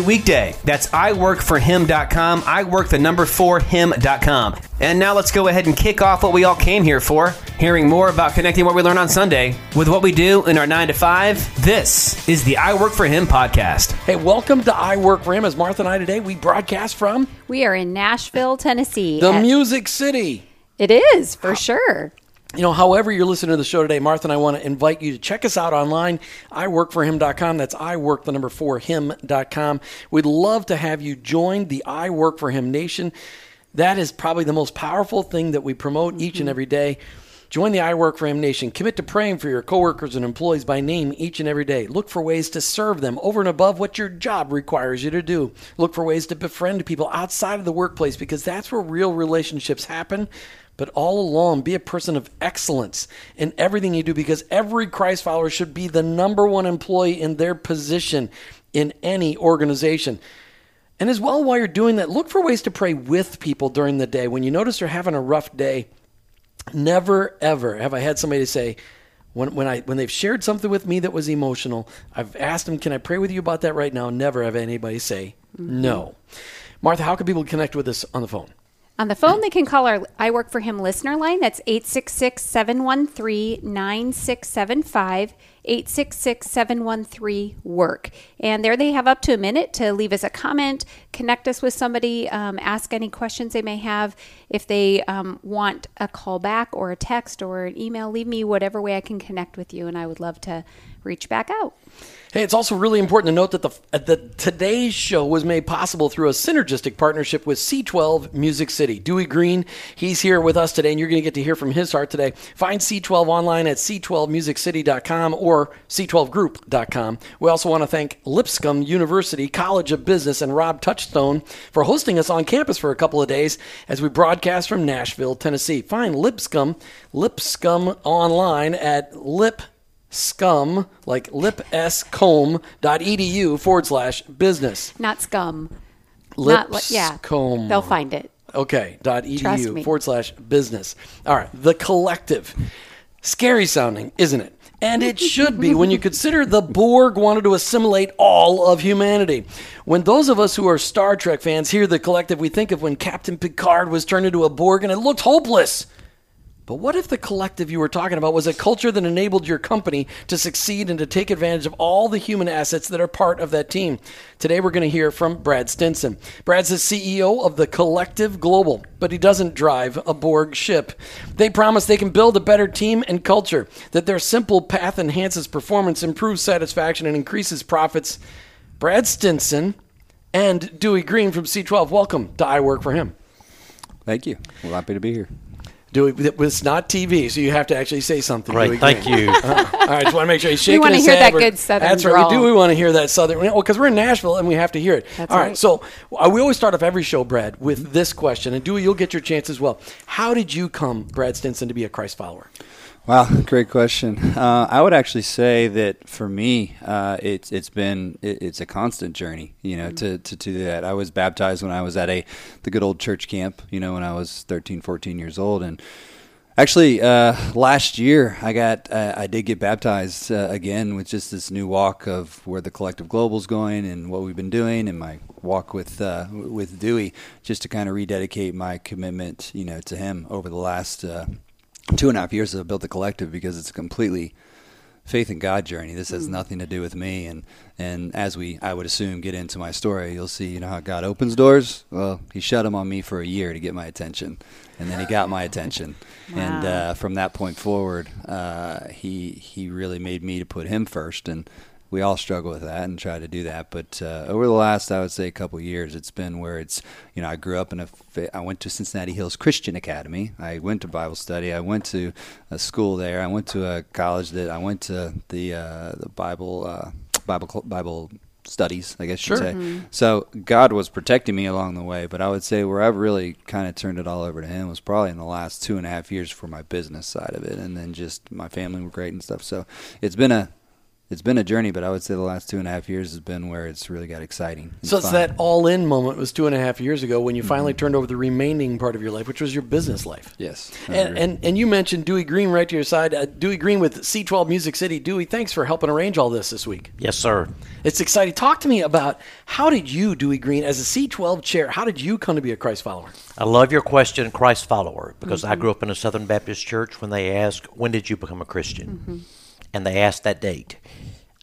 weekday. That's iworkforhim.com, I work the number for him.com. And now let's go ahead and kick off what we all came here for, hearing more about connecting what we learn on Sunday with what we do in our 9 to 5. This is the I Work for Him podcast. Hey, welcome to I Work for Him. As Martha and I today, we broadcast from We are in Nashville, Tennessee. the at- Music City. it is for sure. You know, however you're listening to the show today, Martha and I want to invite you to check us out online, iworkforhim.com. That's I work the number four him.com. We'd love to have you join the I Work for Him Nation. That is probably the most powerful thing that we promote each and mm-hmm. every day. Join the I Work for Him Nation. Commit to praying for your coworkers and employees by name each and every day. Look for ways to serve them over and above what your job requires you to do. Look for ways to befriend people outside of the workplace because that's where real relationships happen. But all along, be a person of excellence in everything you do because every Christ follower should be the number one employee in their position in any organization. And as well, while you're doing that, look for ways to pray with people during the day. When you notice they're having a rough day, never ever have I had somebody say, when, when I when they've shared something with me that was emotional, I've asked them, "Can I pray with you about that right now?" Never have anybody say no. Mm-hmm. Martha, how can people connect with us on the phone? On the phone, they can call our I Work for Him listener line. That's 866 713 9675. 866 713 WORK. And there they have up to a minute to leave us a comment, connect us with somebody, um, ask any questions they may have. If they um, want a call back or a text or an email, leave me whatever way I can connect with you, and I would love to reach back out. Hey, it's also really important to note that the, the today's show was made possible through a synergistic partnership with C12 Music City. Dewey Green, he's here with us today, and you're going to get to hear from his heart today. Find C12 online at c12musiccity.com or c12group.com. We also want to thank Lipscomb University College of Business and Rob Touchstone for hosting us on campus for a couple of days as we broadcast from Nashville, Tennessee. Find Lipscomb, Lipscomb online at lip scum like lipscomb.edu forward slash business Not scum. Not li- yeah. Lipscomb. They'll find it. Okay, dot edu forward slash business. All right, the collective. Scary sounding, isn't it? And it should be when you consider the Borg wanted to assimilate all of humanity. When those of us who are Star Trek fans hear the collective, we think of when Captain Picard was turned into a Borg and it looked hopeless. But what if the collective you were talking about was a culture that enabled your company to succeed and to take advantage of all the human assets that are part of that team? Today we're going to hear from Brad Stinson. Brad's the CEO of the Collective Global, but he doesn't drive a Borg ship. They promise they can build a better team and culture, that their simple path enhances performance, improves satisfaction, and increases profits. Brad Stinson and Dewey Green from C12, welcome to I Work for Him. Thank you. Well, happy to be here. Dewey, it's not TV, so you have to actually say something. Right. Thank Green. you. All right, just want to make sure he's shaking We wanna hear head. that We're- good Southern That's right. drawl. We do. We want to hear that southern. Well, because we're in Nashville and we have to hear it. That's All right. right. So uh, we always start off every show, Brad, with this question, and Dewey, you'll get your chance as well. How did you come, Brad Stinson, to be a Christ follower? Wow, great question. Uh, I would actually say that for me, uh, it's it's been it, it's a constant journey. You know, to, to to do that. I was baptized when I was at a the good old church camp. You know, when I was 13, 14 years old, and actually uh, last year I got uh, I did get baptized uh, again with just this new walk of where the collective global's going and what we've been doing, and my walk with uh, with Dewey, just to kind of rededicate my commitment, you know, to him over the last. Two and a half years I've built the collective because it's a completely faith in God journey. This has nothing to do with me. And, and as we, I would assume, get into my story, you'll see, you know, how God opens doors. Well, he shut them on me for a year to get my attention. And then he got my attention. And uh, from that point forward, uh, he, he really made me to put him first. And we all struggle with that and try to do that. But uh, over the last, I would say, a couple years, it's been where it's, you know, I grew up in a I went to Cincinnati Hills Christian Academy. I went to Bible study. I went to a school there. I went to a college that I went to the uh, the Bible uh, Bible Bible studies, I guess Sure. you'd say. So God was protecting me along the way, but I would say where I've really kind of turned it all over to Him was probably in the last two and a half years for my business side of it, and then just my family were great and stuff. So it's been a it's been a journey, but I would say the last two and a half years has been where it's really got exciting. and So it's fun. that all in moment was two and a half years ago when you Mm-hmm. finally turned over the remaining part of your life, which was your business life. yes, And, and and you mentioned Dewey Green right to your side. Uh, Dewey Green with C12 Music City. Dewey, thanks for helping arrange all this this week. Yes, sir. It's exciting. Talk to me about how did you, Dewey Green, as a C12 chair, how did you come to be a Christ follower? I love your question, Christ follower, because I grew up in a Southern Baptist church when they asked, When did you become a Christian? And they asked that date.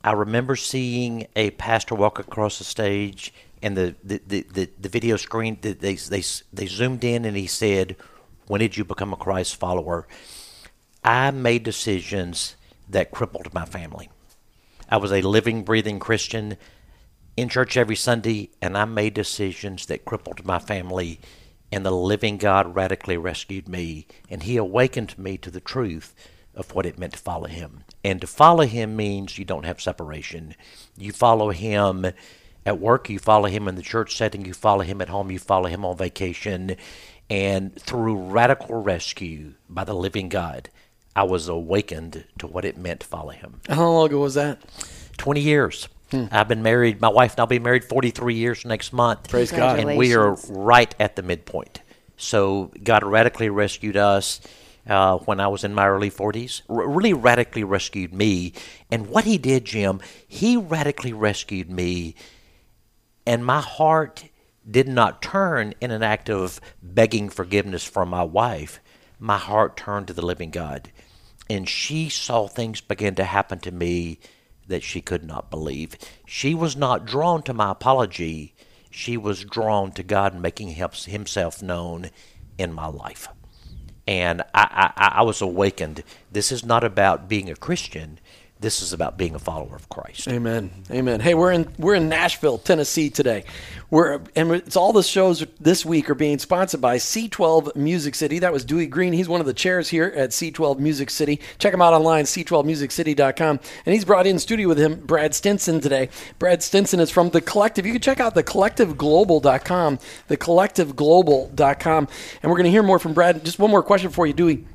I remember seeing a pastor walk across the stage, and the, the, the, the, the video screen, they, they, they, they zoomed in, and he said, When did you become a Christ follower? I made decisions that crippled my family. I was a living, breathing Christian in church every Sunday, and I made decisions that crippled my family. And the living God radically rescued me, and He awakened me to the truth of what it meant to follow Him. And to follow Him means you don't have separation. You follow Him at work, you follow Him in the church setting, you follow Him at home, you follow Him on vacation. And through radical rescue by the living God, I was awakened to what it meant to follow Him. How long ago was that? 20 years. Hmm. I've been married. My wife and I'll be married 43 years next month. Praise God. And we are right at the midpoint. So God radically rescued us uh, when I was in my early 40s. R- really radically rescued me. And what He did, Jim, He radically rescued me. And my heart did not turn in an act of begging forgiveness from my wife. My heart turned to the living God. And she saw things begin to happen to me that she could not believe. She was not drawn to my apology. She was drawn to God making himself known in my life. And I, I, I was awakened. This is not about being a Christian. This is about being a follower of Christ. Amen. Amen. Hey, we're in we're in Nashville, Tennessee today. We're and it's all the shows this week are being sponsored by C12 Music City. That was Dewey Green. He's one of the chairs here at C12 Music City. Check him out online, c12musiccity.com. And he's brought in studio with him Brad Stinson today. Brad Stinson is from The Collective. You can check out thecollectiveglobal.com, thecollectiveglobal.com. And we're going to hear more from Brad. Just one more question for you, Dewey.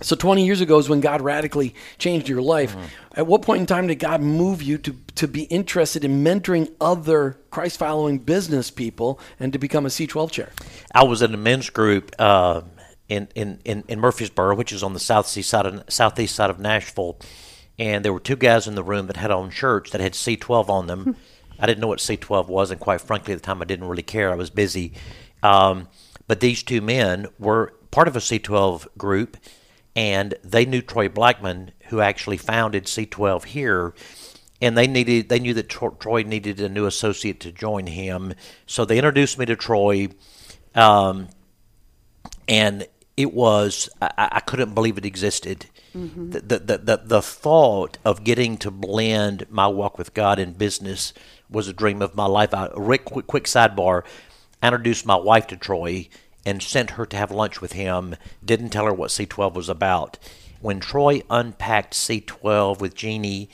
So 20 years ago is when God radically changed your life. At what point in time did God move you to, to be interested in mentoring other Christ following business people and to become a C12 chair? I was in a men's group uh, in, in, in, in Murfreesboro, which is on the southeast side of southeast side of Nashville, and there were two guys in the room that had on shirts that had C12 on them. I didn't know what C12 was, and quite frankly, at the time, I didn't really care. I was busy. Um, but these two men were part of a C12 group, and they knew Troy Blackman, who actually founded C12 here and they needed they knew that Troy needed a new associate to join him, so they introduced me to Troy, um, and it was I, I couldn't believe it existed. The, the, the, the the thought of getting to blend my walk with God in business was a dream of my life. I, Rick, quick, quick sidebar, I introduced my wife to Troy and sent her to have lunch with him. Didn't tell her what C12 was about. When Troy unpacked C12 with Jeannie,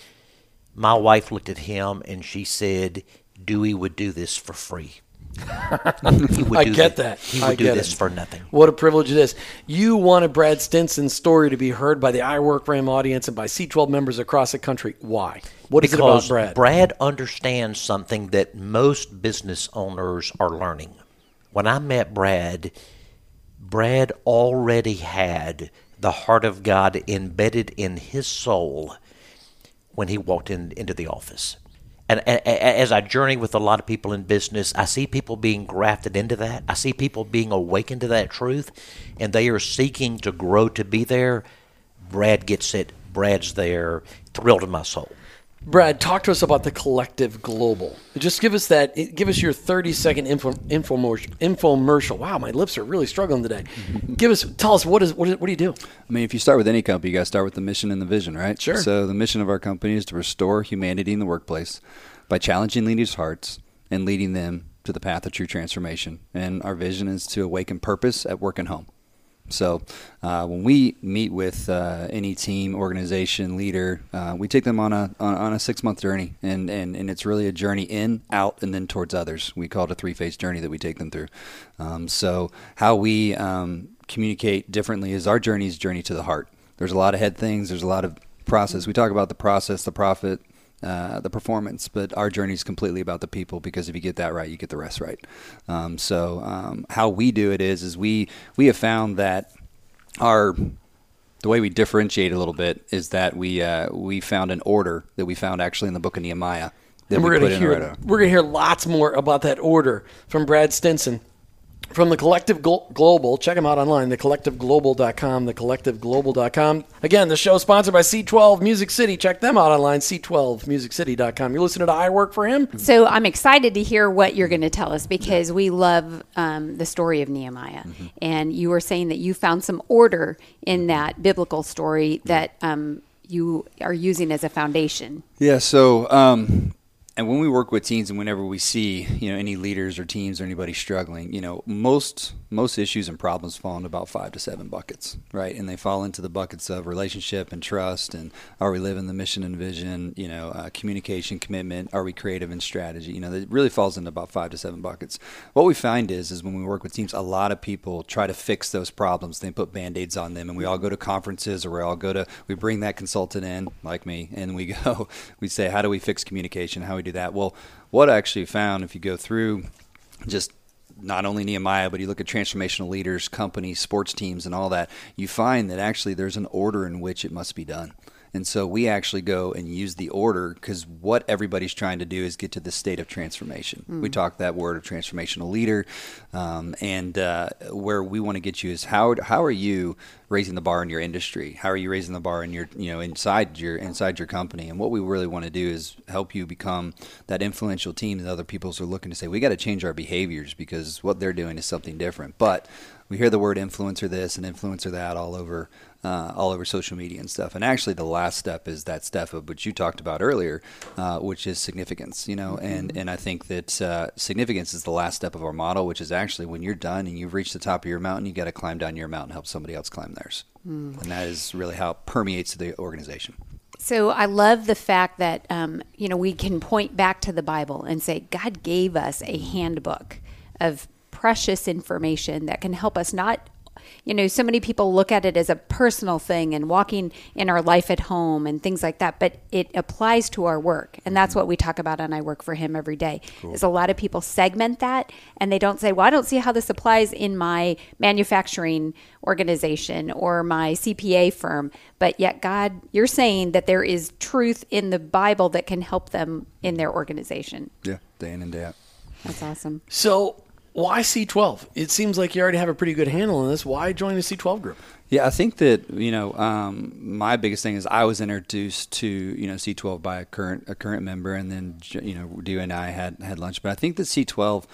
my wife looked at him and she said, Dewey would do this for free. he would I do get that. He I would do this it. for nothing. What a privilege it is. You wanted Brad Stinson's story to be heard by the I Work for audience and by C12 members across the country. Why? What is it about Brad? Brad? understands something that most business owners are learning. When I met Brad, Brad already had the heart of God embedded in his soul when he walked in, into the office. And a- a- as I journey with a lot of people in business, I see people being grafted into that. I see people being awakened to that truth, and they are seeking to grow to be there. Brad gets it. Brad's there. Thrilled in my soul. Brad, talk to us about the Collective Global. Just give us that. Give us your thirty-second info, infomercial. Infomercial. Wow, my lips are really struggling today. give us. Tell us what is what, is, what do you do? I mean, if you start with any company, you got to start with the mission and the vision, right? Sure. So the mission of our company is to restore humanity in the workplace by challenging leaders' hearts and leading them to the path of true transformation. And our vision is to awaken purpose at work and home. So uh, when we meet with uh, any team, organization, leader, uh, we take them on a on, on a six month journey, and, and and it's really a journey in, out, and then towards others. We call it a three phase journey that we take them through. Um, so how we um, communicate differently is our journey is journey to the heart. There's a lot of head things. There's a lot of process. We talk about the process, the profit, uh, the performance, but our journey is completely about the people because if you get that right, you get the rest right. Um, so um, how we do it is is we we have found that our the way we differentiate a little bit is that we uh, we found an order that we found actually in the book of Nehemiah that And we we're going to hear we're going to hear lots more about that order from Brad Stinson from the Collective Global. Check them out online, thecollectiveglobal.com, thecollectiveglobal.com. Again, the show is sponsored by C12 Music City. Check them out online, c12musiccity.com. You're listening to I Work for Him. So I'm excited to hear what you're going to tell us because we love um, the story of Nehemiah. And you were saying that you found some order in that biblical story that um, you are using as a foundation. Yeah. So, um, and when we work with teams, and whenever we see you know any leaders or teams or anybody struggling, you know most most issues and problems fall into about five to seven buckets, right? And they fall into the buckets of relationship and trust, and are we living the mission and vision? You know, uh, communication, commitment. Are we creative in strategy? You know, it really falls into about five to seven buckets. What we find is is when we work with teams, a lot of people try to fix those problems. They put band aids on them, and we all go to conferences or we all go to we bring that consultant in, like me, and we go we say, how do we fix communication? How we do that? Well, what I actually found if you go through just not only Nehemiah, but you look at transformational leaders, companies, sports teams, and all that, you find that actually there's an order in which it must be done. And so we actually go and use the order because what everybody's trying to do is get to the state of transformation. We talk that word of transformational leader, um, and uh, where we want to get you is how how are you raising the bar in your industry? How are you raising the bar in your you know inside your inside your company? And what we really want to do is help you become that influential team that other people are looking to say we got to change our behaviors because what they're doing is something different. But we hear the word influencer this and influencer that all over uh, all over social media and stuff. And actually, the last step is that step of which you talked about earlier, uh, which is significance. You know, and and I think that uh, significance is the last step of our model, which is actually when you're done and you've reached the top of your mountain, you got to climb down your mountain, and help somebody else climb theirs, and that is really how it permeates the organization. So I love the fact that um, you know we can point back to the Bible and say God gave us a handbook of precious information that can help us not you know so many people look at it as a personal thing and walking in our life at home and things like that but it applies to our work. And that's mm-hmm. what we talk about and i work for him every day is a lot of people segment that and they don't say well i don't see how this applies in my manufacturing organization or my cpa firm but yet god you're saying that there is truth in the bible that can help them in their organization. Yeah, day in and day out. that's awesome. So, why C12? It seems like you already have a pretty good handle on this. Why join the C12 group? Yeah, I think that you know um, my biggest thing is I was introduced to you know C12 by a current a current member, and then you know Dew and I had had lunch. But I think that C12,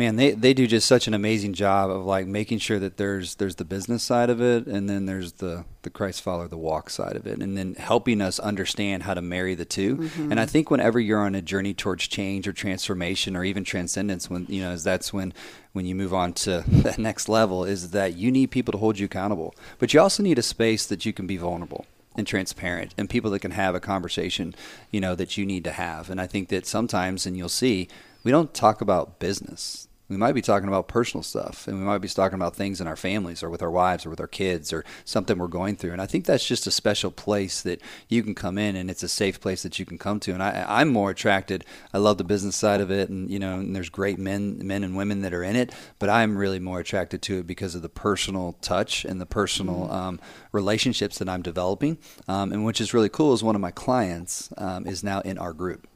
man, they, they do just such an amazing job of like making sure that there's there's the business side of it, and then there's the the Christ follower, the walk side of it, and then helping us understand how to marry the 2 mm-hmm. And I think whenever you're on a journey towards change or transformation or even transcendence, when you know is that's when when you move on to that next level is that you need people to hold you accountable, but you also need a space that you can be vulnerable and transparent and people that can have a conversation, you know, that you need to have. And I think that sometimes, and you'll see, we don't talk about business. We might be talking about personal stuff, and we might be talking about things in our families or with our wives or with our kids or something we're going through. And I think that's just a special place that you can come in, and it's a safe place that you can come to. And I, I'm more attracted. I love the business side of it, and you know, and there's great men, men and women that are in it. But I'm really more attracted to it because of the personal touch and the personal um, relationships that I'm developing. Um, and which is really cool is one of my clients um, is now in our group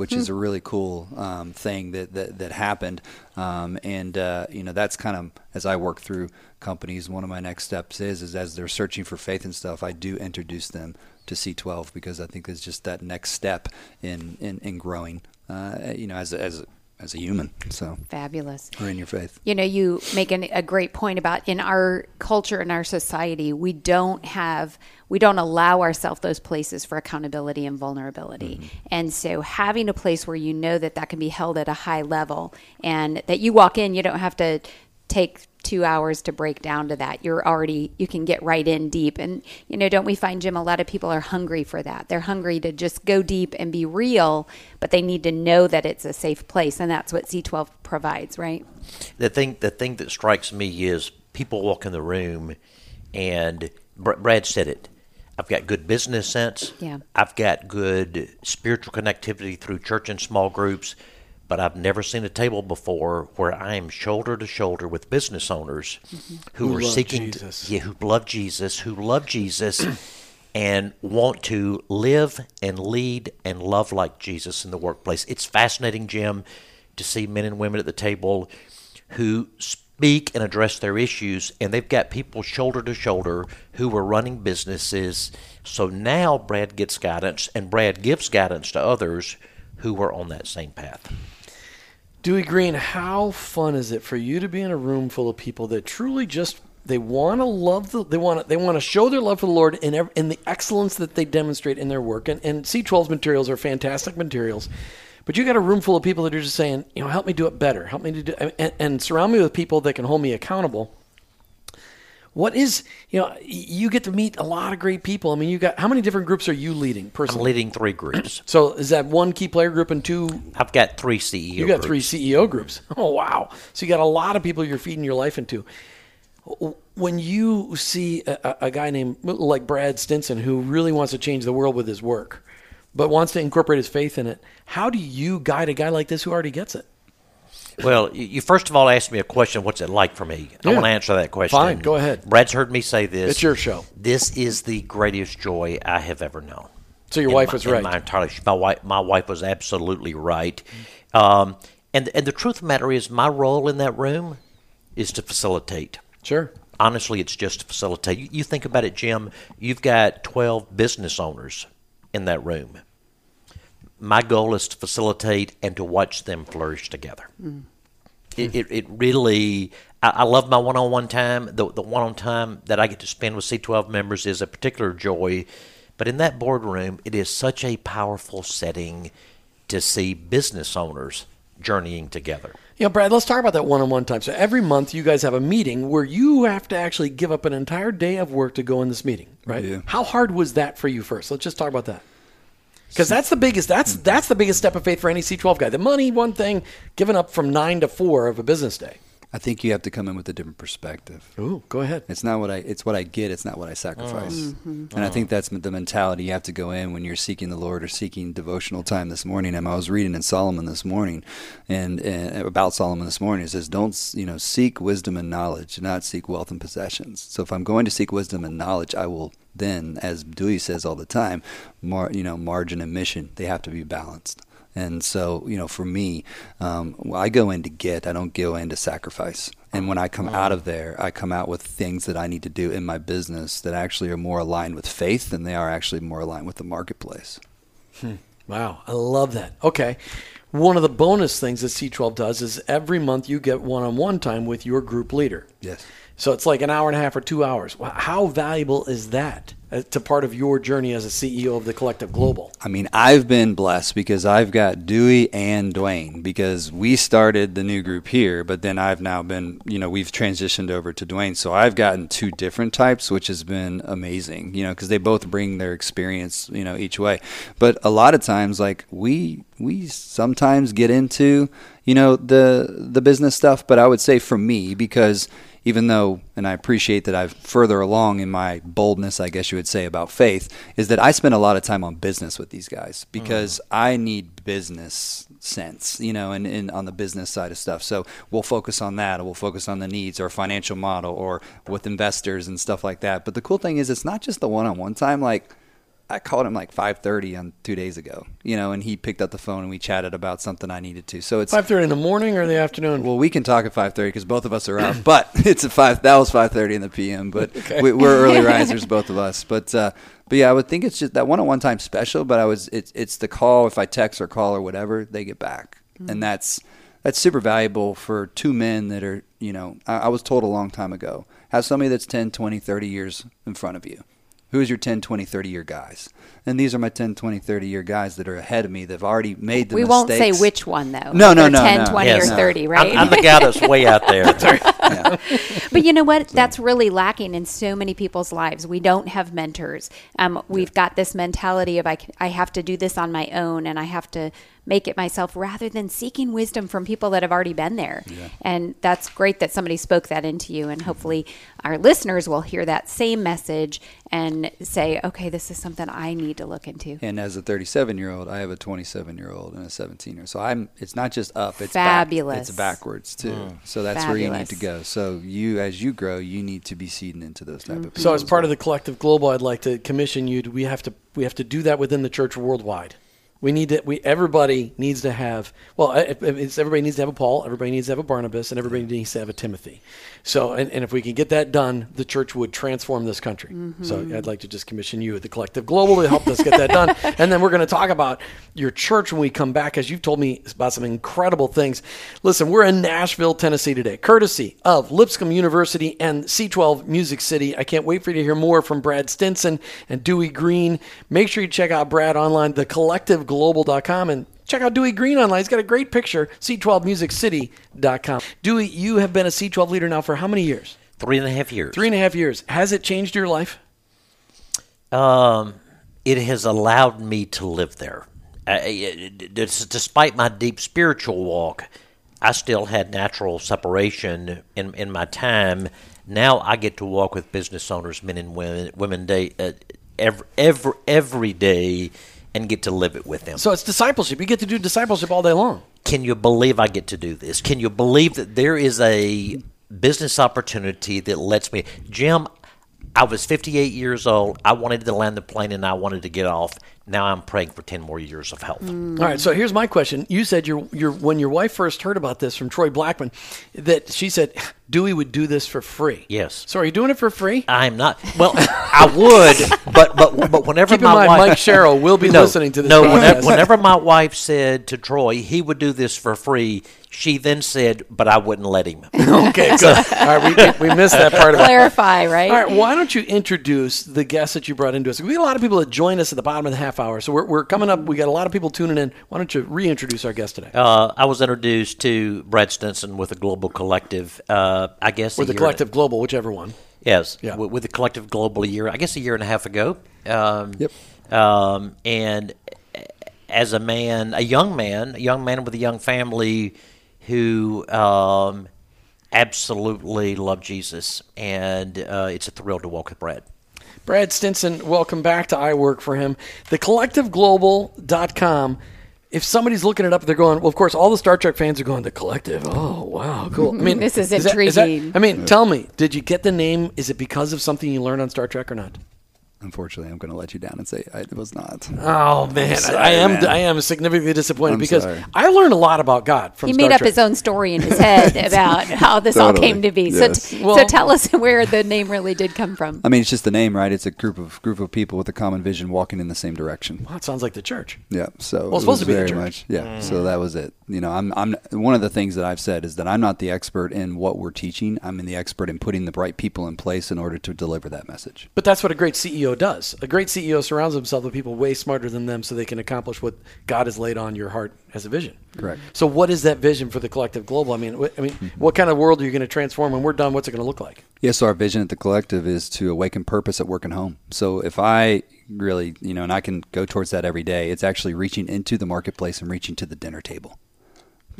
which is a really cool um, thing that, that, that happened. Um, and, uh, you know, that's kind of, as I work through companies, one of my next steps is, is as they're searching for faith and stuff, I do introduce them to C12 because I think it's just that next step in, in, in growing, uh, you know, as as a, as a human. So, fabulous or in your faith. You know, you make an, a great point about in our culture, in our society, we don't have, we don't allow ourselves those places for accountability and vulnerability. Mm-hmm. And so having a place where you know that that can be held at a high level and that you walk in, you don't have to take two hours to break down to that. You're already, you can get right in deep. And, you know, don't we find, Jim, a lot of people are hungry for that? They're hungry to just go deep and be real, but they need to know that it's a safe place. And that's what C12 provides, right? The thing, the thing that strikes me is people walk in the room, and Brad said it. I've got good business sense. Yeah. I've got good spiritual connectivity through church and small groups, but I've never seen a table before where I am shoulder to shoulder with business owners mm-hmm. who, who are seeking, Jesus. To, yeah, who love Jesus, who love Jesus, and want to live and lead and love like Jesus in the workplace. It's fascinating, Jim, to see men and women at the table who speak and address their issues, and they've got people shoulder to shoulder who are running businesses. So now Brad gets guidance, and Brad gives guidance to others who are on that same path. Dewey Green, how fun is it for you to be in a room full of people that truly just they want to love the they want to they want to show their love for the Lord in every, in the excellence that they demonstrate in their work and and C12's materials are fantastic materials but you got a room full of people that are just saying, you know, help me do it better. Help me to do, and, and surround me with people that can hold me accountable. What is, you know, you get to meet a lot of great people. I mean, you got, how many different groups are you leading personally? I'm leading three groups. so is that one key player group and two? I've got three CEO You got groups. three CEO groups. Oh, wow. So you got a lot of people you're feeding your life into. When you see a, a guy named, like Brad Stinson, who really wants to change the world with his work, but wants to incorporate his faith in it. How do you guide a guy like this who already gets it? Well, you first of all asked me a question. What's it like for me? Yeah. I want to answer that question. Fine, go ahead. Brad's heard me say this. It's your show. This is the greatest joy I have ever known. So your in wife my, was right. My entire my wife my wife was absolutely right. Um, and and the truth of the matter is, my role in that room is to facilitate. Sure. Honestly, it's just to facilitate. You, you think about it, Jim. You've got twelve business owners in that room. My goal is to facilitate and to watch them flourish together. Mm. It, it, it, really, I, I love my one on one time. The, the one on time that I get to spend with C12 members is a particular joy. But in that boardroom, it is such a powerful setting to see business owners journeying together. Yeah, Brad, let's talk about that one on one time. So every month you guys have a meeting where you have to actually give up an entire day of work to go in this meeting, right? Yeah. How hard was that for you first? Let's just talk about that. Because that's the biggest that's mm-hmm. that's the biggest step of faith for any C12 guy. The money, one thing, giving up from nine to four of a business day. I think you have to come in with a different perspective. Ooh, go ahead. It's not what I it's what I get, it's not what I sacrifice. Mm. Mm-hmm. And I mm. think that's the mentality you have to go in when you're seeking the Lord or seeking devotional time this morning. And I was reading in Solomon this morning and, and about Solomon this morning it says don't, you know, seek wisdom and knowledge, not seek wealth and possessions. So if I'm going to seek wisdom and knowledge, I will then as Dewey says all the time, mar, you know, margin and mission, they have to be balanced. And so, you know, for me, um, I go in to get, I don't go in to sacrifice. And when I come out of there, I come out with things that I need to do in my business that actually are more aligned with faith than they are actually more aligned with the marketplace. Hmm. Wow, I love that. Okay. One of the bonus things that C12 does is every month you get one on one time with your group leader. Yes. So it's like an hour and a half or two hours. How valuable is that uh, to part of your journey as a CEO of the Collective Global? I mean, I've been blessed because I've got Dewey and Dwayne because we started the new group here, but then I've now been, you know, we've transitioned over to Dwayne. So I've gotten two different types, which has been amazing, you know, because they both bring their experience, you know, each way. But a lot of times, like we we sometimes get into, you know, the the business stuff. But I would say for me because even though, and I appreciate that I've further along in my boldness, I guess you would say, about faith, is that I spend a lot of time on business with these guys because mm. I need business sense, you know, and, and on the business side of stuff. So we'll focus on that, or we'll focus on the needs or financial model or with investors and stuff like that. But the cool thing is, it's not just the one on one time. Like, I called him like 5:30 on two days ago, you know, and he picked up the phone and we chatted about something I needed to. So it's 5:30 in the morning or the afternoon. Well, we can talk at 5:30 because both of us are out, but it's a five. That was 5:30 in the p.m. But okay. we, are early risers, both of us. But uh, but yeah, I would think it's just that one-on-one time special. But I was it's it's the call if I text or call or whatever they get back, mm-hmm. and that's that's super valuable for two men that are you know I, I was told a long time ago have somebody that's 10, 20, 30 years in front of you Who is your 10, 20, 30 year guys? And these are my 10, 20, 30 year guys that are ahead of me that have already made the we mistakes. won't say which one though. No, no, no, 10, no. 20, Yes. or 30, right? I'm, I'm the guy that's way out there. But you know what? That's really lacking in so many people's lives. We don't have mentors. Um, we've got this mentality of I, I have to do this on my own and I have to make it myself rather than seeking wisdom from people that have already been there. And that's great that somebody spoke that into you. And hopefully our listeners will hear that same message and say, okay, this is something I need to look into. And as a 37 year old, I have a 27 year old and a 17 year old. So I'm. It's not just up. It's Fabulous. Back, it's backwards too. Hmm. So that's where you need to go. So you, as you grow, you need to be seeding into those type of people. So as part of the collective global, I'd like to commission you. To, we have to we have to do that within the church worldwide. We need to. We everybody needs to have. Well, it's, everybody needs to have a Paul. Everybody needs to have a Barnabas, and everybody needs to have a Timothy. So, and, and if we can get that done, the church would transform this country. So, mm-hmm. I'd like to just commission you at the collective global to help us get that done. And then we're going to talk about your church when we come back, as you've told me about some incredible things. Listen, we're in Nashville, Tennessee today, courtesy of Lipscomb University and C12 Music City. I can't wait for you to hear more from Brad Stinson and Dewey Green. Make sure you check out Brad online, thecollectiveglobal.com, and check out Dewey Green online. He's got a great picture, c12musiccity.com. Dewey, you have been a C12 leader now for how many years? Three and a half years. Three and a half years. Has it changed your life? Um, it has allowed me to live there. I, despite my deep spiritual walk, I still had natural separation in in my time. Now I get to walk with business owners, men and women, women day, uh, every, every every day, and get to live it with them. So it's discipleship. You get to do discipleship all day long. Can you believe I get to do this? Can you believe that there is a business opportunity that lets me, Jim? I was 58 years old. I wanted to land the plane and I wanted to get off. Now I'm praying for 10 more years of health. Mm. All right. So here's my question. You said your your when your wife first heard about this from Troy Blackman, that she said Dewey would do this for free. Yes. So are you doing it for free? I'm not. Well, I would, but but but whenever Keep in my mind, wife, Mike Sherrill will be no, listening to this. No, whenever, whenever my wife said to Troy he would do this for free, she then said, "But I wouldn't let him." okay, good. All right, we, we missed that part of it. Clarify, right? All right, why don't you introduce the guests that you brought into us? We got a lot of people that join us at the bottom of the half hour, so we're, we're coming up. We got a lot of people tuning in. Why don't you reintroduce our guest today? Uh, I was introduced to Brad Stinson with the Global Collective. Uh, I guess with the Collective Global, whichever one. Yes, Yeah. with, with the Collective Global a year. I guess a year and a half ago. Um, Yep. Um, and as a man, a young man, a young man with a young family, who um, absolutely love Jesus, and uh, it's a thrill to walk with Brad. Brad Stinson, welcome back to I Work for Him. TheCollectiveGlobal.com. If somebody's looking it up, they're going, well, of course, all the Star Trek fans are going, The Collective. Oh, wow, cool. I mean, This is that- that- intriguing. I mean, tell me, did you get the name? Is it because of something you learned on Star Trek or not? Unfortunately, I'm going to let you down and say I, it was not. Oh man, sorry, I am man. I am significantly disappointed I'm because sorry. I learned a lot about God from he Star made up Trek. his own story in his head about how this all came to be. Yes. So, t- Well- so tell us where the name really did come from. I mean, it's just the name, right? It's a group of group of people with a common vision walking in the same direction. Well, that sounds like the church. Yeah. So Well, it's it supposed to be the church. much. Yeah. Mm. So that was it. You know, I'm I'm one of the things that I've said is that I'm not the expert in what we're teaching. I'm the expert in putting the right people in place in order to deliver that message. But that's what a great CEO does. A great CEO surrounds himself with people way smarter than them so they can accomplish what God has laid on your heart as a vision. Correct. So what is that vision for the collective global? I mean, wh- I mean, Mm-hmm. what kind of world are you going to transform when we're done? What's it going to look like? Yes, So, our vision at the collective is to awaken purpose at work and home. So if I really, you know, and I can go towards that every day, it's actually reaching into the marketplace and reaching to the dinner table.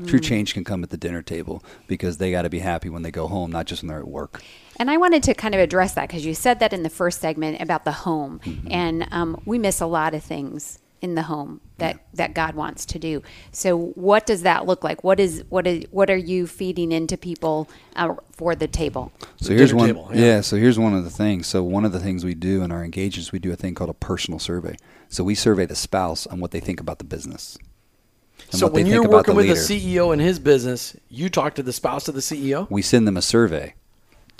True change can come at the dinner table because they got to be happy when they go home, not just when they're at work. And I wanted to kind of address that because you said that in the first segment about the home, Mm-hmm. and um, we miss a lot of things in the home that, that God wants to do. So, what does that look like? What is what is what are you feeding into people uh, for the table? So The here's one. table, yeah. yeah. So here's one of the things. So one of the things we do in our engagements, we do a thing called a personal survey. So we survey the spouse on what they think about the business. So when you're working the with a. CEO in his business, you talk to the spouse of the CEO. we send them a survey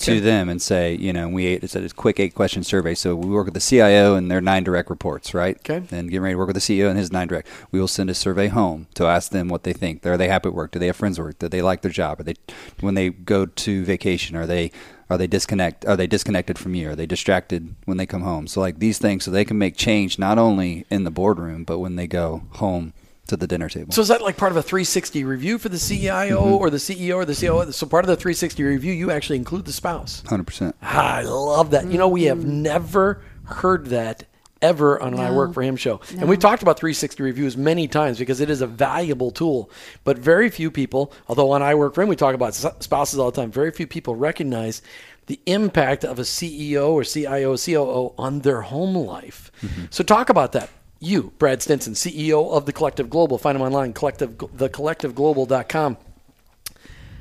to them and say, you know, we it's a quick eight question survey. So we work with the CIO and their nine direct reports, right? Okay. And getting ready to work with the CEO and his nine direct. We will send a survey home to ask them what they think. Are they happy at work? Do they have friends at work? Do they like their job? Are they when they go to vacation? Are they are they disconnect? Are they disconnected from you? Are they distracted when they come home? So like these things, so they can make change not only in the boardroom but when they go home to the dinner table. So is that like part of a 360 review for the CIO Mm-hmm. or the CEO or the COO? So part of the 360 review, you actually include the spouse. Hundred percent. Ah, I love that. You know, we have never heard that ever on an I Work for Him show. And we've talked about 360 reviews many times because it is a valuable tool. But very few people, although on I Work for Him we talk about spouses all the time, very few people recognize the impact of a CEO or CIO, COO on their home life. So talk about that. You, Brad Stinson, CEO of the Collective Global, find him online, collective, thecollectiveglobal.com.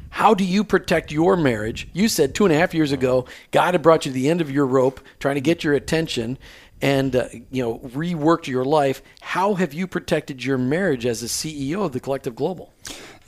How do you protect your marriage? You said two and a half years ago, God had brought you to the end of your rope, trying to get your attention, and uh, you know reworked your life. How have you protected your marriage as a CEO of the Collective Global?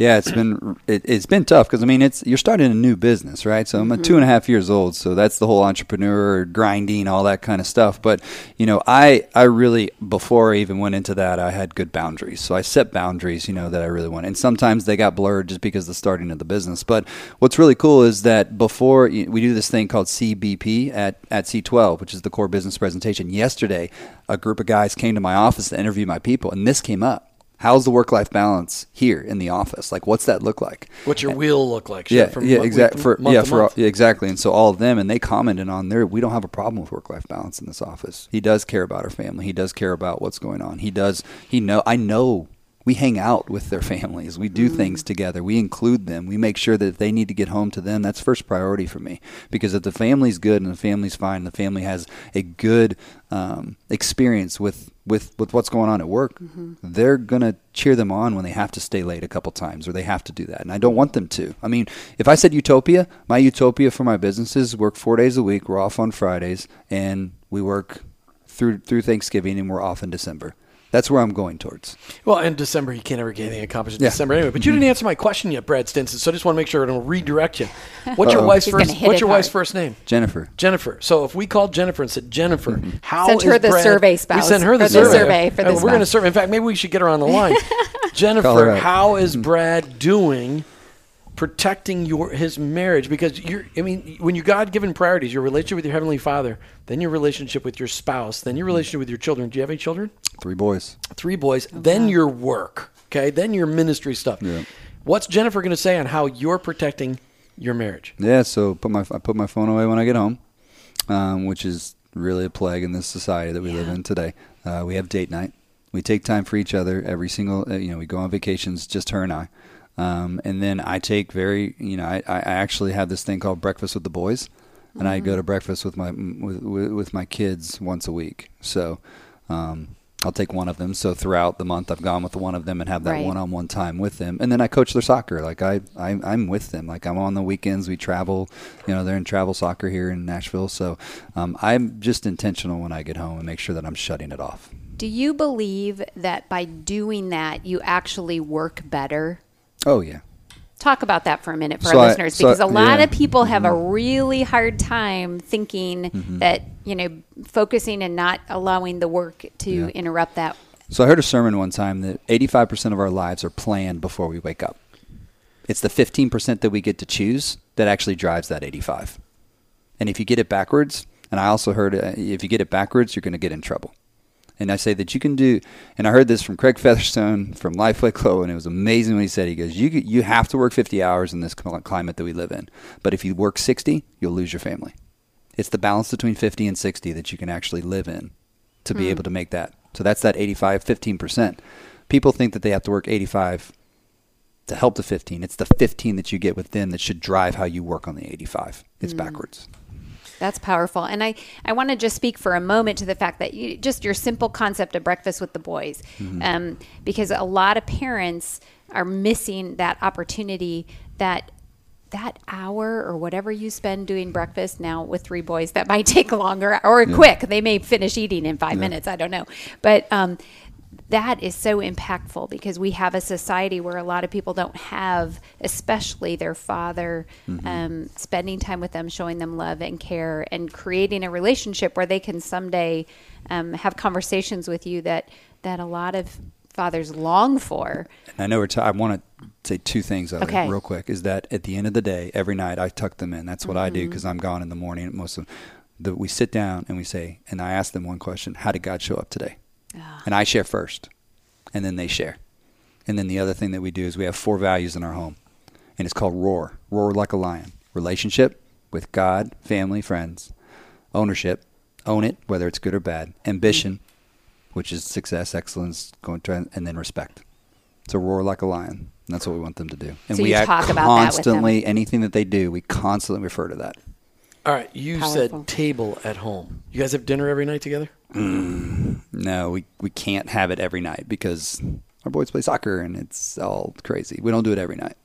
Yeah, it's been it, it's been tough because I mean it's you're starting a new business, right? So I'm a mm-hmm. two and a half years old, so that's the whole entrepreneur grinding, all that kind of stuff. But you know, I I really before I even went into that, I had good boundaries. So I set boundaries, you know, that I really want, and sometimes they got blurred just because of the starting of the business. But what's really cool is that before we do this thing called CBP at at C12, which is the core business presentation. Yesterday, a group of guys came to my office to interview my people, and this came up. How's the work life balance here in the office? Like, what's that look like? What's your wheel look like? Yeah, From yeah, exactly. For yeah, for all, yeah, exactly. And so all of them, and they commented on there. We don't have a problem with work life balance in this office. He does care about our family. He does care about what's going on. He does. He know. I know. We hang out with their families. We do things together. We include them. We make sure that if they need to get home to them, that's first priority for me. Because if the family's good and the family's fine, the family has a good um, experience with, with, with what's going on at work, they're going to cheer them on when they have to stay late a couple times or they have to do that. And I don't want them to. I mean, if I said utopia, my utopia for my businesses work four days a week. We're off on Fridays and we work through through Thanksgiving and we're off in December. That's where I'm going towards. Well, in December, you can't ever get anything accomplished in Yeah. December anyway. But you didn't answer my question yet, Brad Stinson. So I just want to make sure I don't redirect you. What's your Uh-oh. wife's He's first? What's it your wife's first name? Jennifer. Jennifer. So if we called Jennifer and said, Jennifer, Mm-hmm. how Send her the Brad- survey We spouse, send her the or the survey. survey for the We're going to spouse. survey. In fact, maybe we should get her on the line. Jennifer, how is Brad doing protecting your his marriage? Because you're, I mean, when you God given priorities, your relationship with your heavenly Father, then your relationship with your spouse, then your relationship with your children. Do you have any children? Three boys. three boys, then your work, okay, then your ministry stuff. Yeah. What's Jennifer going to say on how you're protecting your marriage? Yeah, so put my I put my phone away when I get home, um, which is really a plague in this society that we live in today. Uh, we have date night. We take time for each other every single. Uh, you know, we go on vacations, just her and I. Um, and then I take very. You know, I, I actually have this thing called breakfast with the boys, and I go to breakfast with my with, with with my kids once a week. So. Um, I'll take one of them. So throughout the month, I've gone with one of them and have that Right. one-on-one time with them. And then I coach their soccer. Like I, I, I'm with them. Like I'm on the weekends. We travel. You know, they're in travel soccer here in Nashville. So um, I'm just intentional when I get home and make sure that I'm shutting it off. Do you believe that by doing that, you actually work better? Oh yeah. Talk about that for a minute for So our I- listeners so- because a lot yeah. of people have a really hard time thinking that, you know, focusing and not allowing the work to Yeah. interrupt that. So I heard a sermon one time that 85% of our lives are planned before we wake up. It's the 15% that we get to choose that actually drives that 85. And if you get it backwards, and I also heard uh, if you get it backwards, you're going to get in trouble. And I say that you can do, and I heard this from Craig Featherstone from Lifeway Glow, and it was amazing when he said, he goes, you, you have to work 50 hours in this climate that we live in. But if you work 60, you'll lose your family. It's the balance between 50 and 60 that you can actually live in to be hmm. able to make that. So that's that 85, 15%. People think that they have to work 85 to help the 15. It's the 15 that you get within that should drive how you work on the 85. It's hmm. backwards. That's powerful. And I, I want to just speak for a moment to the fact that you, just your simple concept of breakfast with the boys, um, because a lot of parents are missing that opportunity that that hour or whatever you spend doing breakfast now with three boys that might take longer or quick. They may finish eating in five minutes i don't know. But um, that is so impactful because we have a society where a lot of people don't have, especially their father, um, spending time with them, showing them love and care, and creating a relationship where they can someday um, have conversations with you that that a lot of fathers long for. And I know we're. T- I want to say two things Okay. real quick. Is that at the end of the day, every night I tuck them in. That's what I do because I'm gone in the morning. Most of the, we sit down and we say, and I ask them one question: How did God show up today? And I share first, and then they share. And then the other thing that we do is we have four values in our home, and it's called roar. Roar like a lion. Relationship with God, family, friends. Ownership. Own it, whether it's good or bad. Ambition, which is success, excellence, going to, and then respect. So roar like a lion. And that's what we want them to do. And So we act talk about that constantly anything that they do, we constantly refer to that. All right, you Powerful. said table at home. You guys have dinner every night together? Mm. No, we, we can't have it every night because our boys play soccer and it's all crazy. We don't do it every night.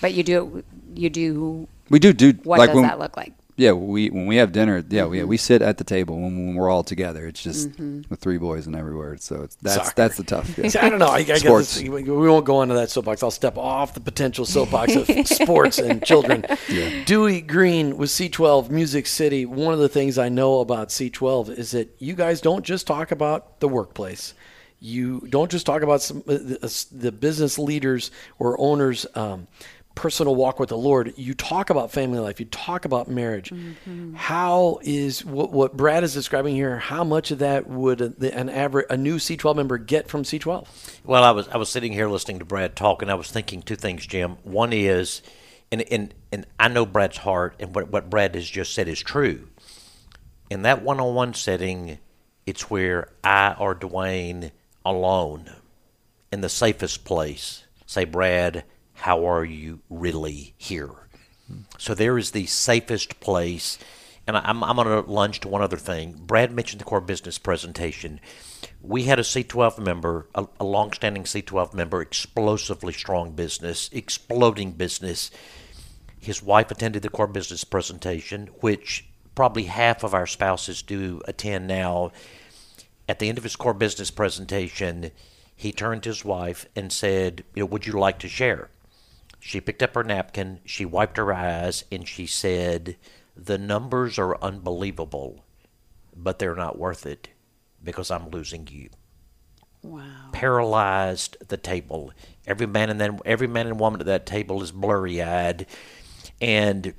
But you do it, you do We do do what like does when, that look like? Yeah, we when we have dinner, yeah, Mm-hmm. we we sit at the table when, when we're all together. It's just with three boys and everywhere. So it's that's Soccer. that's the tough. yeah. See, I don't know. I, I guess Sports. it's- we we won't go into that soapbox. I'll step off the potential soapbox of sports and children. Dewey Green with C12 Music City. One of the things I know about C12 is that you guys don't just talk about the workplace. You don't just talk about some, uh, the, the business leaders or owners' um, personal walk with the Lord. You talk about family life. You talk about marriage. Mm-hmm. How is what, what Brad is describing here? How much of that would a, an average a new C12 member get from C12? Well, I was I was sitting here listening to Brad talk, and I was thinking two things, Jim. One is, and and and I know Brad's heart, and what what Brad has just said is true. In that one-on-one setting, it's where I or Dwayne alone, in the safest place, say, Brad, how are you really here? So there is the safest place. And I'm, I'm going to lunge to one other thing. Brad mentioned the core business presentation. We had a C12 member, a, a long-standing C12 member, explosively strong business, exploding business. His wife attended the core business presentation, which probably half of our spouses do attend now. At the end of his core business presentation, he turned to his wife and said, "You know, would you like to share?" She picked up her napkin, she wiped her eyes, and she said, The numbers are unbelievable, but they're not worth it because I'm losing you. Wow. Paralyzed the table. Every man and then every man and woman at that table is blurry eyed. And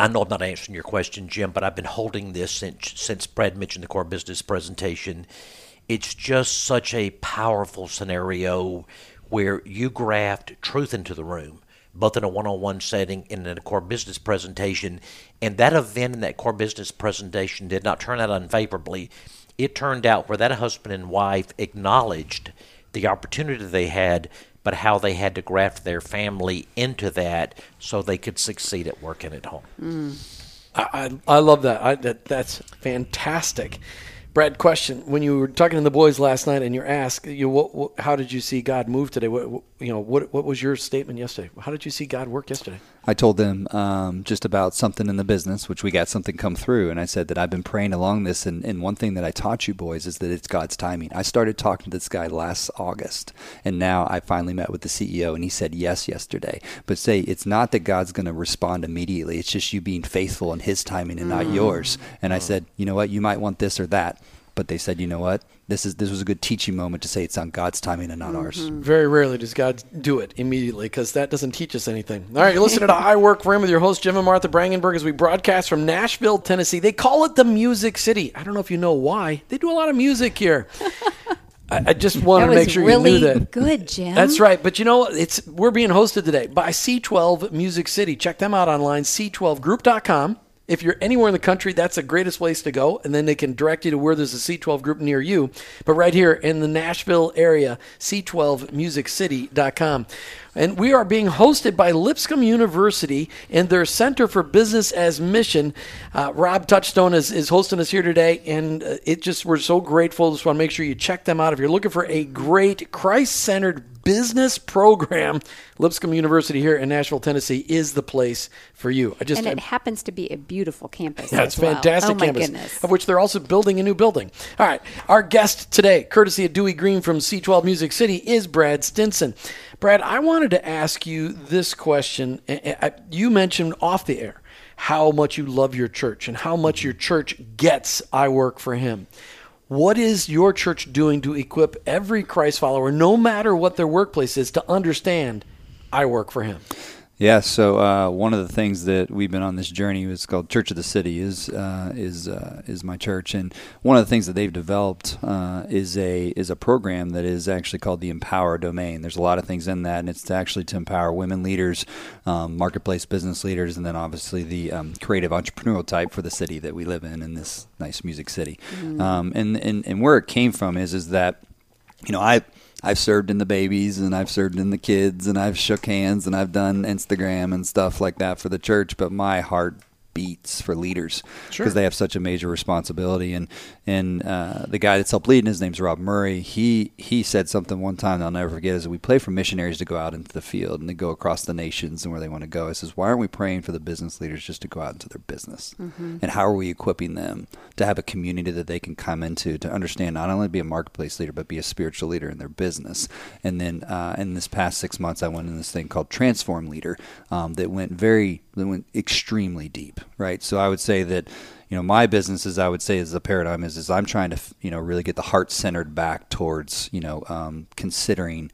I know I'm not answering your question, Jim, but I've been holding this since since Brad mentioned the core business presentation. It's just such a powerful scenario where you graft truth into the room, both in a one-on-one setting and in a core business presentation. And that event and that core business presentation did not turn out unfavorably. It turned out where that husband and wife acknowledged the opportunity they had, but how they had to graft their family into that so they could succeed at work and at home. Mm. I, I, I love that. I, that. That's fantastic. Brad, question: When you were talking to the boys last night, and you're asked, you, what, what, how did you see God move today? What, you know, what, what was your statement yesterday? How did you see God work yesterday? I told them um, just about something in the business, which we got something come through, and I said that I've been praying along this, and, and one thing that I taught you boys is that it's God's timing. I started talking to this guy last August, and now I finally met with the CEO, and he said yes yesterday. But say it's not that God's going to respond immediately; it's just you being faithful in His timing and not yours. And I said, you know what, you might want this or that. But they said, you know what, this is this was a good teaching moment to say it's on God's timing and not ours. Mm-hmm. Very rarely does God do it immediately because that doesn't teach us anything. All right, you're listening to I Work for Him with your host, Jim and Martha Brangenberg, as we broadcast from Nashville, Tennessee. They call it the Music City. I don't know if you know why. They do a lot of music here. I, I just wanted to make sure really you knew that. good, Jim. That's right. But you know, what? it's we're being hosted today by C12 Music City. Check them out online, c12group.com. If you're anywhere in the country, that's the greatest place to go. And then they can direct you to where there's a C12 group near you. But right here in the Nashville area, c12musiccity.com. And we are being hosted by Lipscomb University and their Center for Business as Mission. Uh, Rob Touchstone is, is hosting us here today, and uh, it just we're so grateful. Just want to make sure you check them out if you're looking for a great Christ-centered business program. Lipscomb University here in Nashville, Tennessee, is the place for you. I just And it I- happens to be a beautiful campus. yeah, it's as well. fantastic Oh my campus, goodness. of which they're also building a new building. All right, our guest today, courtesy of Dewey Green from C12 Music City, is Brad Stinson. Brad, I wanted to ask you this question. Uh, uh, You mentioned off the air how much you love your church and how much your church gets I work for him. What is your church doing to equip every Christ follower, no matter what their workplace is, to understand I work for him? Yeah, so uh, one of the things that we've been on this journey is called Church of the City is uh, is uh, is my church, and one of the things that they've developed uh, is a is a program that is actually called the Empower Domain. There's a lot of things in that, and it's to actually to empower women leaders, um, marketplace business leaders, and then obviously the um, creative entrepreneurial type for the city that we live in in this nice music city. Um, and, and and where it came from is is that you know I I've served in the babies and I've served in the kids and I've shook hands and I've done Instagram and stuff like that for the church, but my heart beats for leaders because they have such a major responsibility. And and uh, the guy that's helped leading his name's Rob Murray he he said something one time that I'll never forget is we pray for missionaries to go out into the field and to go across the nations and where they want to go. I says why aren't we praying for the business leaders just to go out into their business? And how are we equipping them to have a community that they can come into to understand not only be a marketplace leader but be a spiritual leader in their business? And then uh, in this past six months I went in this thing called transform leader um, that went very that went extremely deep right? So I would say that you know my business is I would say is the paradigm is is I'm trying to you know really get the heart centered back towards you know um, considering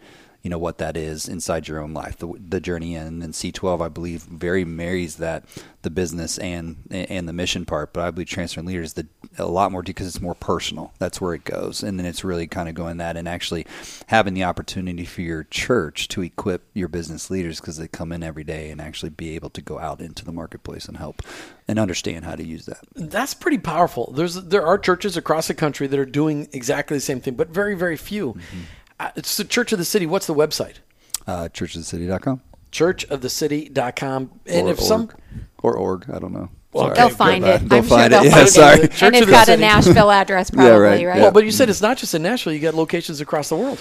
you know what that is inside your own life the, the journey in and c12 i believe very marries that the business and and the mission part but i believe transferring leaders the a lot more because it's more personal that's where it goes and then it's really kind of going that and actually having the opportunity for your church to equip your business leaders because they come in every day and actually be able to go out into the marketplace and help and understand how to use that That's pretty powerful. There's there are churches across the country that are doing exactly the same thing, but very very few. Mm-hmm. Uh, it's the Church of the City. What's the website? uh, churchofthecity.com Churchofthecity.com. And or if some org. or org i don't know Well, They'll find it. They'll I'm sure they'll it. Yeah, find sorry. it. Church And it's got a Nashville address, probably, Yeah, right? right. well, but you said it's not just in Nashville. You got locations across the world.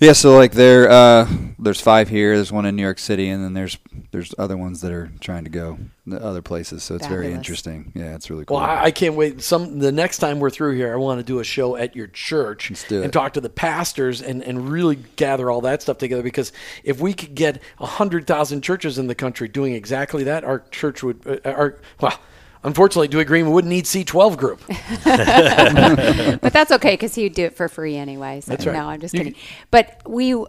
Yeah, so like there, uh, there's five here. There's one in New York City, and then there's there's other ones that are trying to go to other places. So it's very interesting. Yeah, it's really cool. Well, I, I can't wait. Some the next time we're through here, I want to do a show at your church Let's do and it. talk to the pastors and, and really gather all that stuff together. Because if we could get hundred thousand churches in the country doing exactly that, our church would. Uh, our well, unfortunately, Dewey Green would wouldn't need C twelve group. but that's okay because he would do it for free anyway. So That's right. no, I'm just You- kidding. But we, uh,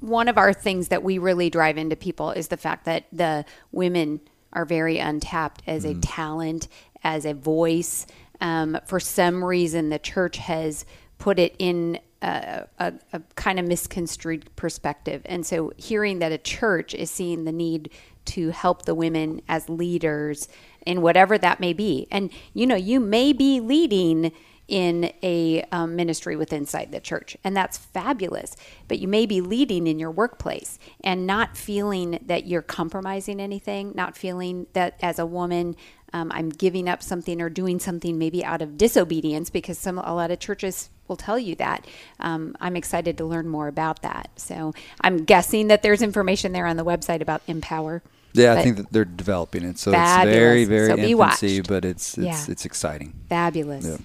one of our things that we really drive into people is the fact that the women are very untapped as Mm-hmm. a talent, as a voice. Um, for some reason, the church has put it in a, a, a kind of misconstrued perspective. And so, hearing that a church is seeing the need to help the women as leaders in whatever that may be, and you know, you may be leading in a um, ministry with inside the church and that's fabulous but you may be leading in your workplace and not feeling that you're compromising anything not feeling that as a woman um, i'm giving up something or doing something maybe out of disobedience because some a lot of churches will tell you that um, i'm excited to learn more about that so i'm guessing that there's information there on the website about empower yeah, I think that they're developing it. So Fabulous. it's very, very So be infancy, watched. but it's it's Yeah. it's exciting. fabulous Yeah.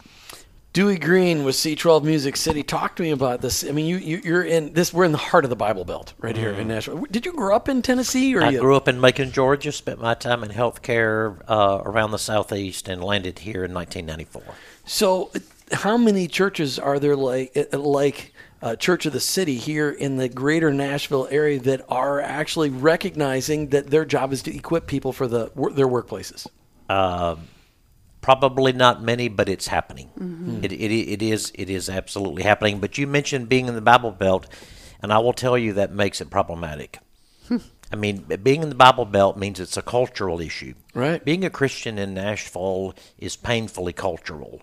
Dewey Green with C12 Music City. Talk to me about this. I mean, you, you you're in this. We're in the heart of the Bible Belt, right here in Nashville. Did you grow up in Tennessee, or I you? grew up in Macon, Georgia. Spent my time in healthcare uh, around the southeast, and landed here in 1994. So, how many churches are there like uh, like uh, Church of the City here in the greater Nashville area that are actually recognizing that their job is to equip people for the their workplaces? Probably not many, but it's happening. It, it, it is it is absolutely happening. But you mentioned being in the Bible Belt, and I will tell you that makes it problematic. I mean, being in the Bible Belt means it's a cultural issue. Right. Being a Christian in Nashville is painfully cultural.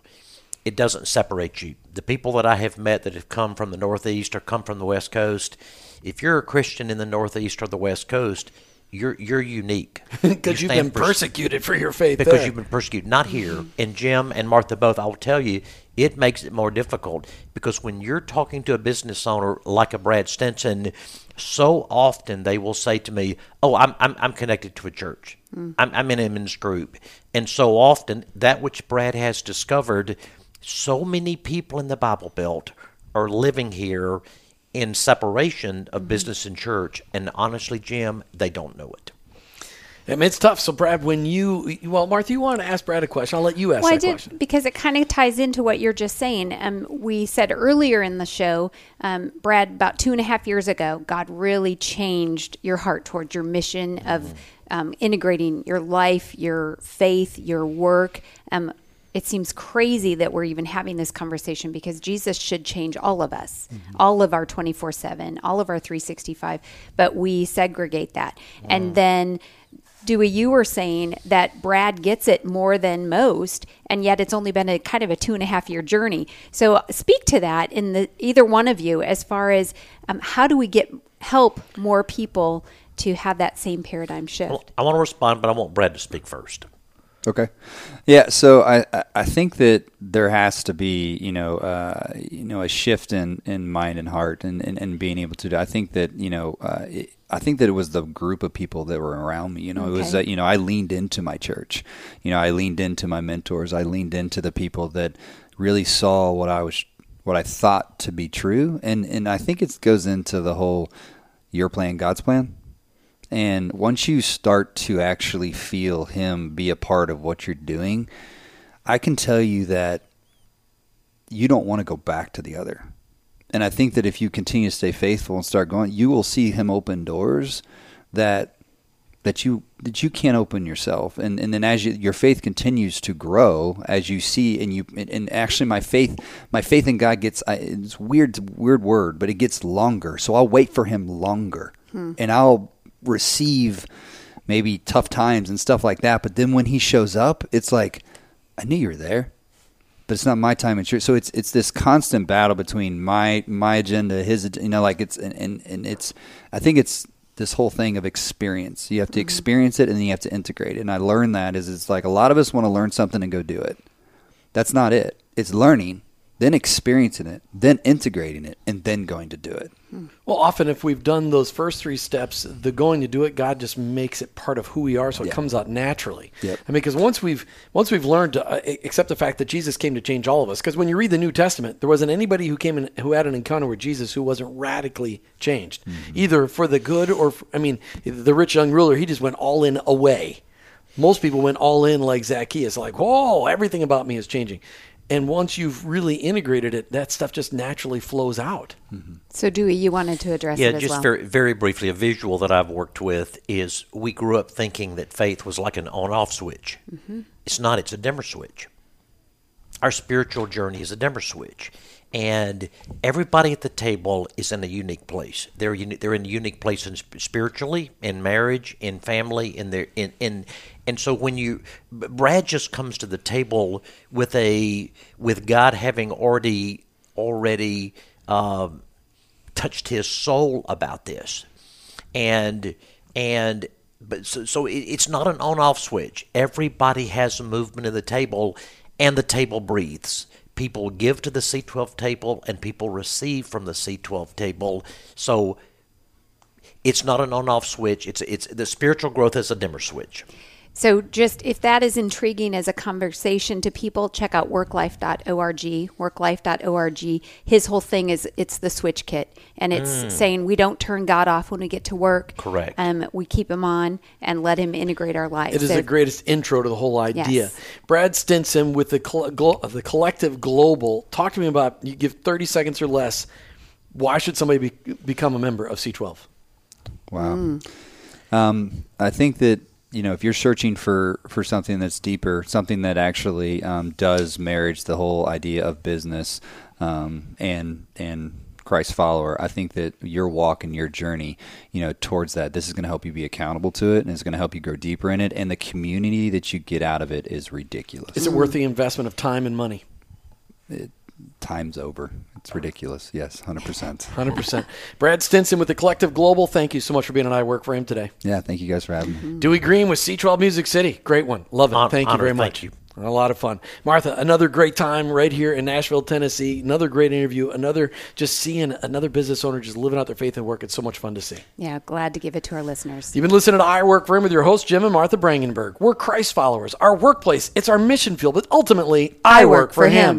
It doesn't separate you. The people that I have met that have come from the Northeast or come from the West Coast, if you're a Christian in the Northeast or the West Coast, you're you're unique because You you've been pers- persecuted for your faith. because there. you've been persecuted. Not here. Mm-hmm. And Jim and Martha both, I will tell you, it makes it more difficult because when you're talking to a business owner like a Brad Stinson, so often they will say to me, "Oh, I'm I'm, I'm connected to a church. Mm. I'm, I'm in a men's group," and so often that which Brad has discovered, so many people in the Bible Belt are living here in separation of business and church, and honestly, Jim, they don't know it. I mean, it's tough. So, Brad, when you well, Martha, you want to ask Brad a question? I'll let you ask Well, I did question. because it kind of ties into what you're just saying. Um, we said earlier in the show, um, Brad, about two and a half years ago, God really changed your heart towards your mission of um, integrating your life, your faith, your work. Um, it seems crazy that we're even having this conversation because Jesus should change all of us, all of our 24 7, all of our 365, but we segregate that. And then Dewey, you were saying that Brad gets it more than most, and yet it's only been a kind of a two and a half year journey. So speak to that in the either one of you as far as um, how do we get help more people to have that same paradigm shift? Well, I want to respond, but I want Brad to speak first. Okay. Yeah. So I, I- think that there has to be, you know, uh, you know, a shift in, in mind and heart and, and, and being able to do. I think that, you know, uh, it, I think that it was the group of people that were around me. You know, it was that, you know, I leaned into my church. You know, I leaned into my mentors. I leaned into the people that really saw what I was, what I thought to be true. And, and I think it goes into the whole, your plan, God's plan. And once you start to actually feel Him be a part of what you're doing, I can tell you that you don't want to go back to the other. And I think that if you continue to stay faithful and start going, you will see Him open doors that that you that you can't open yourself. And and then as you, your faith continues to grow, as you see, and you and, and actually my faith my faith in God gets I, it's weird weird word, but it gets longer. So I'll wait for Him longer, hmm. and I'll receive maybe tough times and stuff like that. But then when He shows up, it's like I knew you were there but it's not my time and church. So it's it's this constant battle between my my agenda, his, you know, like it's and, and, and it's. I think it's this whole thing of experience. You have to mm-hmm. experience it and then you have to integrate it. And I learned that is it's like a lot of us want to learn something and go do it. That's not it. It's learning, then experiencing it, then integrating it, and then going to do it. Well, often if we've done those first three steps, the going to do it, God just makes it part of who we are, so it comes out naturally. Yep. I mean, because once we've once we've learned to uh, accept the fact that Jesus came to change all of us, because when you read the New Testament, there wasn't anybody who came in who had an encounter with Jesus who wasn't radically changed, either for the good or for, I mean, the rich young ruler, he just went all in away. Most people went all in like Zacchaeus, like, whoa, everything about me is changing. And once you've really integrated it, that stuff just naturally flows out. Mm-hmm. So Dewey, you wanted to address Yeah, it as just well. very very briefly, a visual that I've worked with is we grew up thinking that faith was like an on-off switch. Mm-hmm. It's not. It's a dimmer switch. Our spiritual journey is a dimmer switch, and everybody at the table is in a unique place. They're uni- they're in a unique place in sp- spiritually, in marriage, in family, in their in in. And so when you Brad just comes to the table with a with God having already already. Um, touched his soul about this and and but so, so it, it's not an on-off switch everybody has a movement of the table and the table breathes people give to the c12 table and people receive from the c12 table. So it's not an on-off switch. It's it's the spiritual growth is a dimmer switch So, just if that is intriguing as a conversation to people, check out worklife.org. Worklife.org. His whole thing is it's the switch kit, and it's saying we don't turn God off when we get to work. Correct. Um, we keep him on and let him integrate our lives. It is So- the greatest intro to the whole idea. Yes. Brad Stinson with the col- glo- the collective global. Talk to me about. You give thirty seconds or less. Why should somebody be, become a member of C12? Wow. Um, I think that you know if you're searching for for something that's deeper, something that actually um, does marriage the whole idea of business um, and and Christ follower, I think that your walk and your journey, you know, towards that, this is going to help you be accountable to it, and it's going to help you grow deeper in it, and the community that you get out of it is ridiculous. Is it worth the investment of time and money? it, time's over. It's ridiculous. Yes, hundred percent. Hundred percent. Brad Stinson with the Collective Global. Thank you so much for being on I Work for Him today. Yeah, thank you guys for having me. Mm-hmm. Dewey Green with C12 Music City. Great one. Love it. Hon- thank you honored. very Thank much. you. A lot of fun. Martha, another great time right here in Nashville, Tennessee. Another great interview. Another just seeing another business owner just living out their faith and work. It's so much fun to see. Yeah, glad to give it to our listeners. You've been listening to I Work for Him with your host, Jim and Martha Brangenberg. We're Christ followers. Our workplace, it's our mission field, but ultimately, I, work, for him.